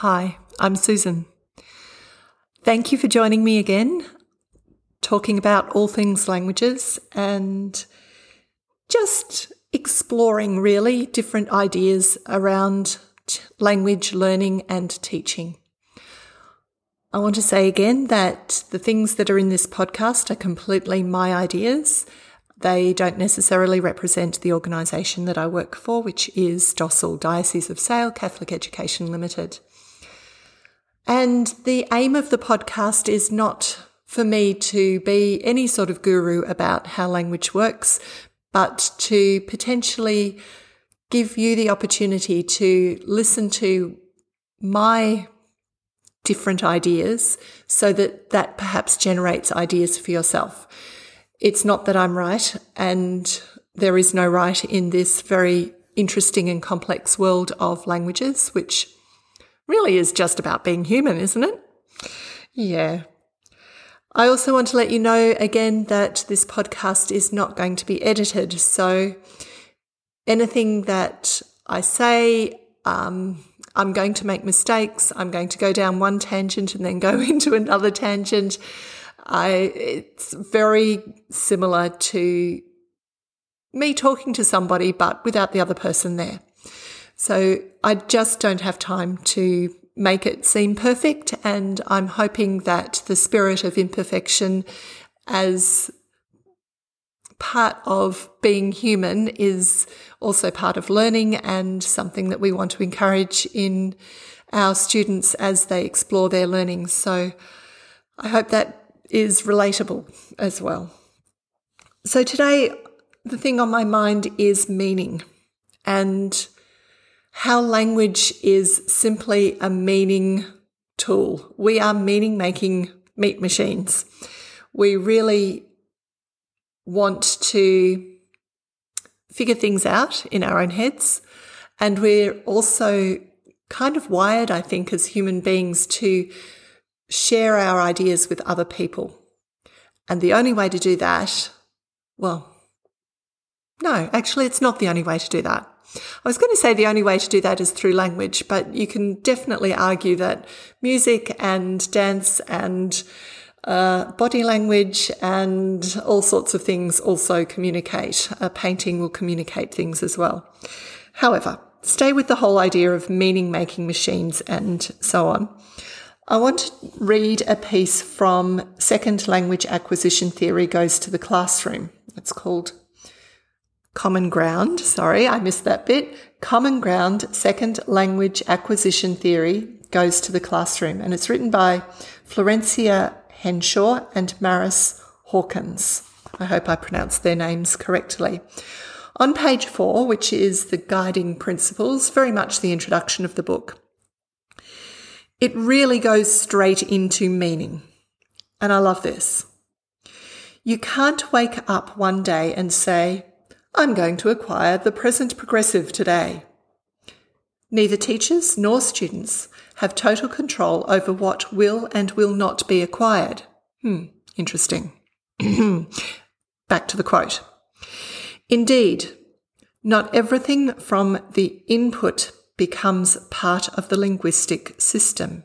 Hi, I'm Susan. Thank you for joining me again, talking about all things languages and just exploring really different ideas around language learning and teaching. I want to say again that the things that are in this podcast are completely my ideas. They don't necessarily represent the organisation that I work for, which is DOSCEL, Diocese of Sale Catholic Education Limited. And the aim of the podcast is not for me to be any sort of guru about how language works, but to potentially give you the opportunity to listen to my different ideas so that that perhaps generates ideas for yourself. It's not that I'm right and there is no right in this very interesting and complex world of languages, which really is just about being human, isn't it? Yeah. I also want to let you know again that this podcast is not going to be edited. So anything that I say, um, I'm going to make mistakes. I'm going to go down one tangent and then go into another tangent. I, it's very similar to me talking to somebody, but without the other person there. So I just don't have time to make it seem perfect. And I'm hoping that the spirit of imperfection as part of being human is also part of learning and something that we want to encourage in our students as they explore their learning. So I hope that is relatable as well. So today, the thing on my mind is meaning and how language is simply a meaning tool. We are meaning making meat machines. We really want to figure things out in our own heads. And we're also kind of wired, I think, as human beings to share our ideas with other people. And the only way to do that, well, no, actually, it's not the only way to do that. I was going to say the only way to do that is through language, but you can definitely argue that music and dance and uh, body language and all sorts of things also communicate. A painting will communicate things as well. However, stay with the whole idea of meaning making machines and so on. I want to read a piece from Second Language Acquisition Theory Goes to the Classroom. It's called Common Ground. Sorry, I missed that bit. Common Ground Second Language Acquisition Theory Goes to the Classroom. And it's written by Florencia Henshaw and Maris Hawkins. I hope I pronounced their names correctly. On page four, which is the guiding principles, very much the introduction of the book, it really goes straight into meaning. And I love this. You can't wake up one day and say, I'm going to acquire the present progressive today. Neither teachers nor students have total control over what will and will not be acquired. Hmm, interesting. Back to the quote. Indeed, not everything from the input becomes part of the linguistic system,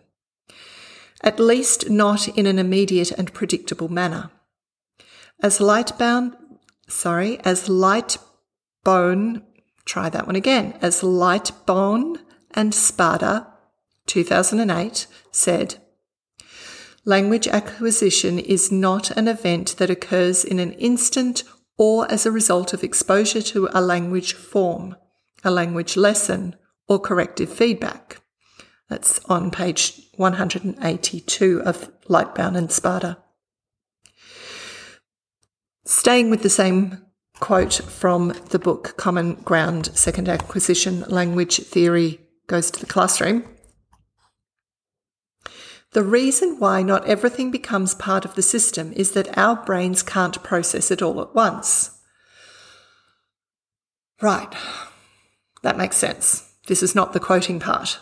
at least not in an immediate and predictable manner. As light bound, sorry, as light bone, try that one again, as light bone and Spada 2008, said, Language acquisition is not an event that occurs in an instant or as a result of exposure to a language form, a language lesson, or corrective feedback. That's on page 182 of Lightbound and Spada. Staying with the same quote from the book Common Ground Second Acquisition Language Theory Goes to the Classroom, the reason why not everything becomes part of the system is that our brains can't process it all at once. Right, that makes sense. This is not the quoting part.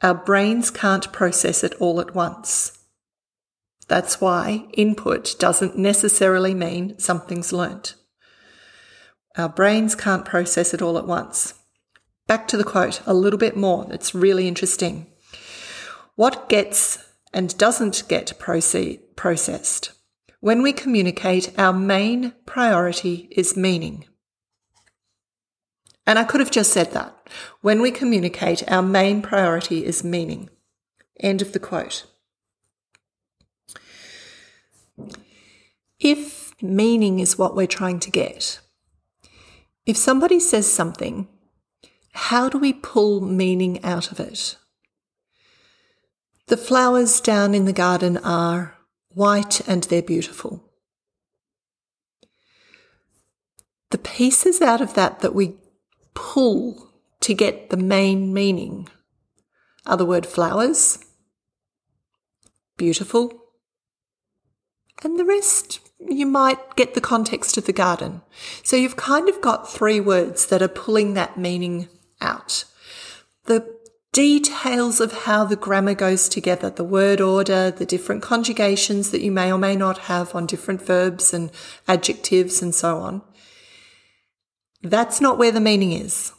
Our brains can't process it all at once. That's why input doesn't necessarily mean something's learnt. Our brains can't process it all at once. Back to the quote a little bit more. It's really interesting. What gets and doesn't get processed? When we communicate, our main priority is meaning. And I could have just said that. When we communicate, our main priority is meaning. End of the quote. If meaning is what we're trying to get, if somebody says something, how do we pull meaning out of it? The flowers down in the garden are white and they're beautiful. The pieces out of that that we pull to get the main meaning are the word flowers, beautiful, and the rest you might get the context of the garden. So you've kind of got three words that are pulling that meaning out. The details of how the grammar goes together, the word order, the different conjugations that you may or may not have on different verbs and adjectives and so on. That's not where the meaning is.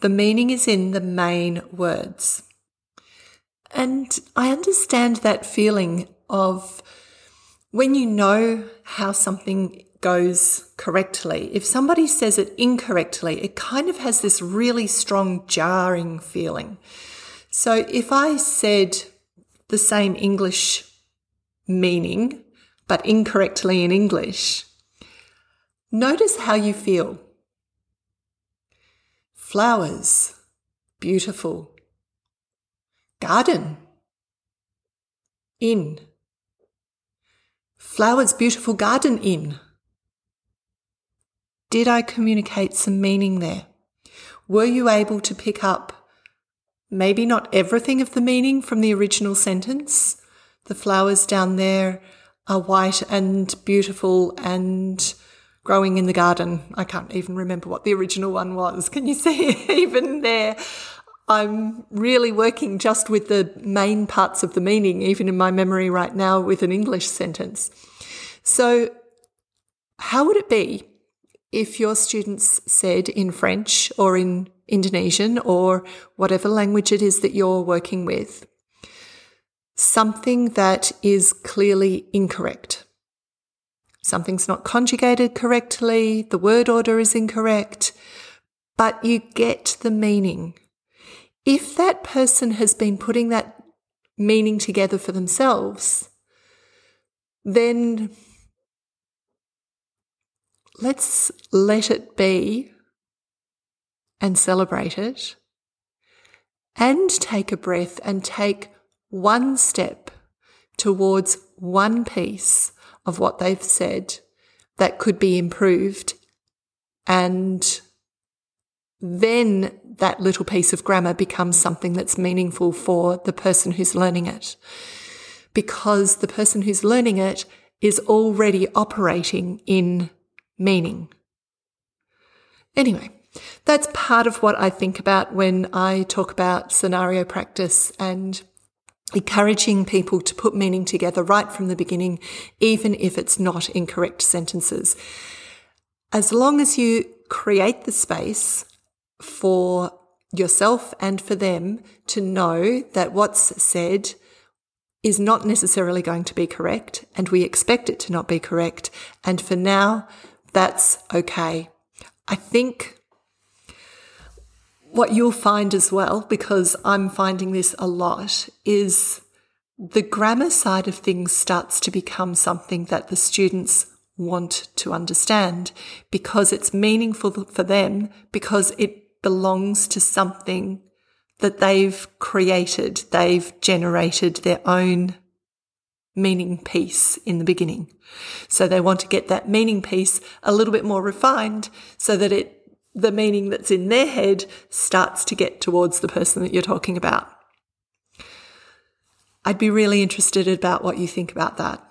The meaning is in the main words. And I understand that feeling of when you know how something goes correctly, if somebody says it incorrectly, it kind of has this really strong jarring feeling. So if I said the same English meaning, but incorrectly in English, notice how you feel. Flowers, beautiful. Garden, in. Flowers, beautiful garden in. Did I communicate some meaning there? Were you able to pick up maybe not everything of the meaning from the original sentence? The flowers down there are white and beautiful and growing in the garden. I can't even remember what the original one was. Can you see even there? I'm really working just with the main parts of the meaning, even in my memory right now with an English sentence. So, how would it be if your students said in French or in Indonesian or whatever language it is that you're working with, something that is clearly incorrect? something's not conjugated correctly, the word order is incorrect, but you get the meaning. If that person has been putting that meaning together for themselves, then let's let it be and celebrate it and take a breath and take one step towards one piece of what they've said that could be improved. And then that little piece of grammar becomes something that's meaningful for the person who's learning it. Because the person who's learning it is already operating in meaning. Anyway, that's part of what I think about when I talk about scenario practice and encouraging people to put meaning together right from the beginning, even if it's not in correct sentences. As long as you create the space for yourself and for them to know that what's said is not necessarily going to be correct, and we expect it to not be correct. And for now, that's okay. I think what you'll find as well, because I'm finding this a lot, is the grammar side of things starts to become something that the students want to understand because it's meaningful for them, because it belongs to something that they've created, they've generated their own meaning piece in the beginning. So they want to get that meaning piece a little bit more refined so that it the meaning that's in their head starts to get towards the person that you're talking about. I'd be really interested about what you think about that,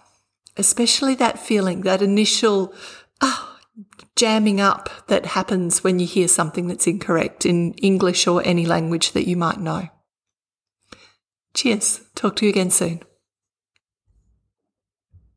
especially that feeling, that initial oh, jamming up that happens when you hear something that's incorrect in English or any language that you might know. Cheers. Talk to you again soon.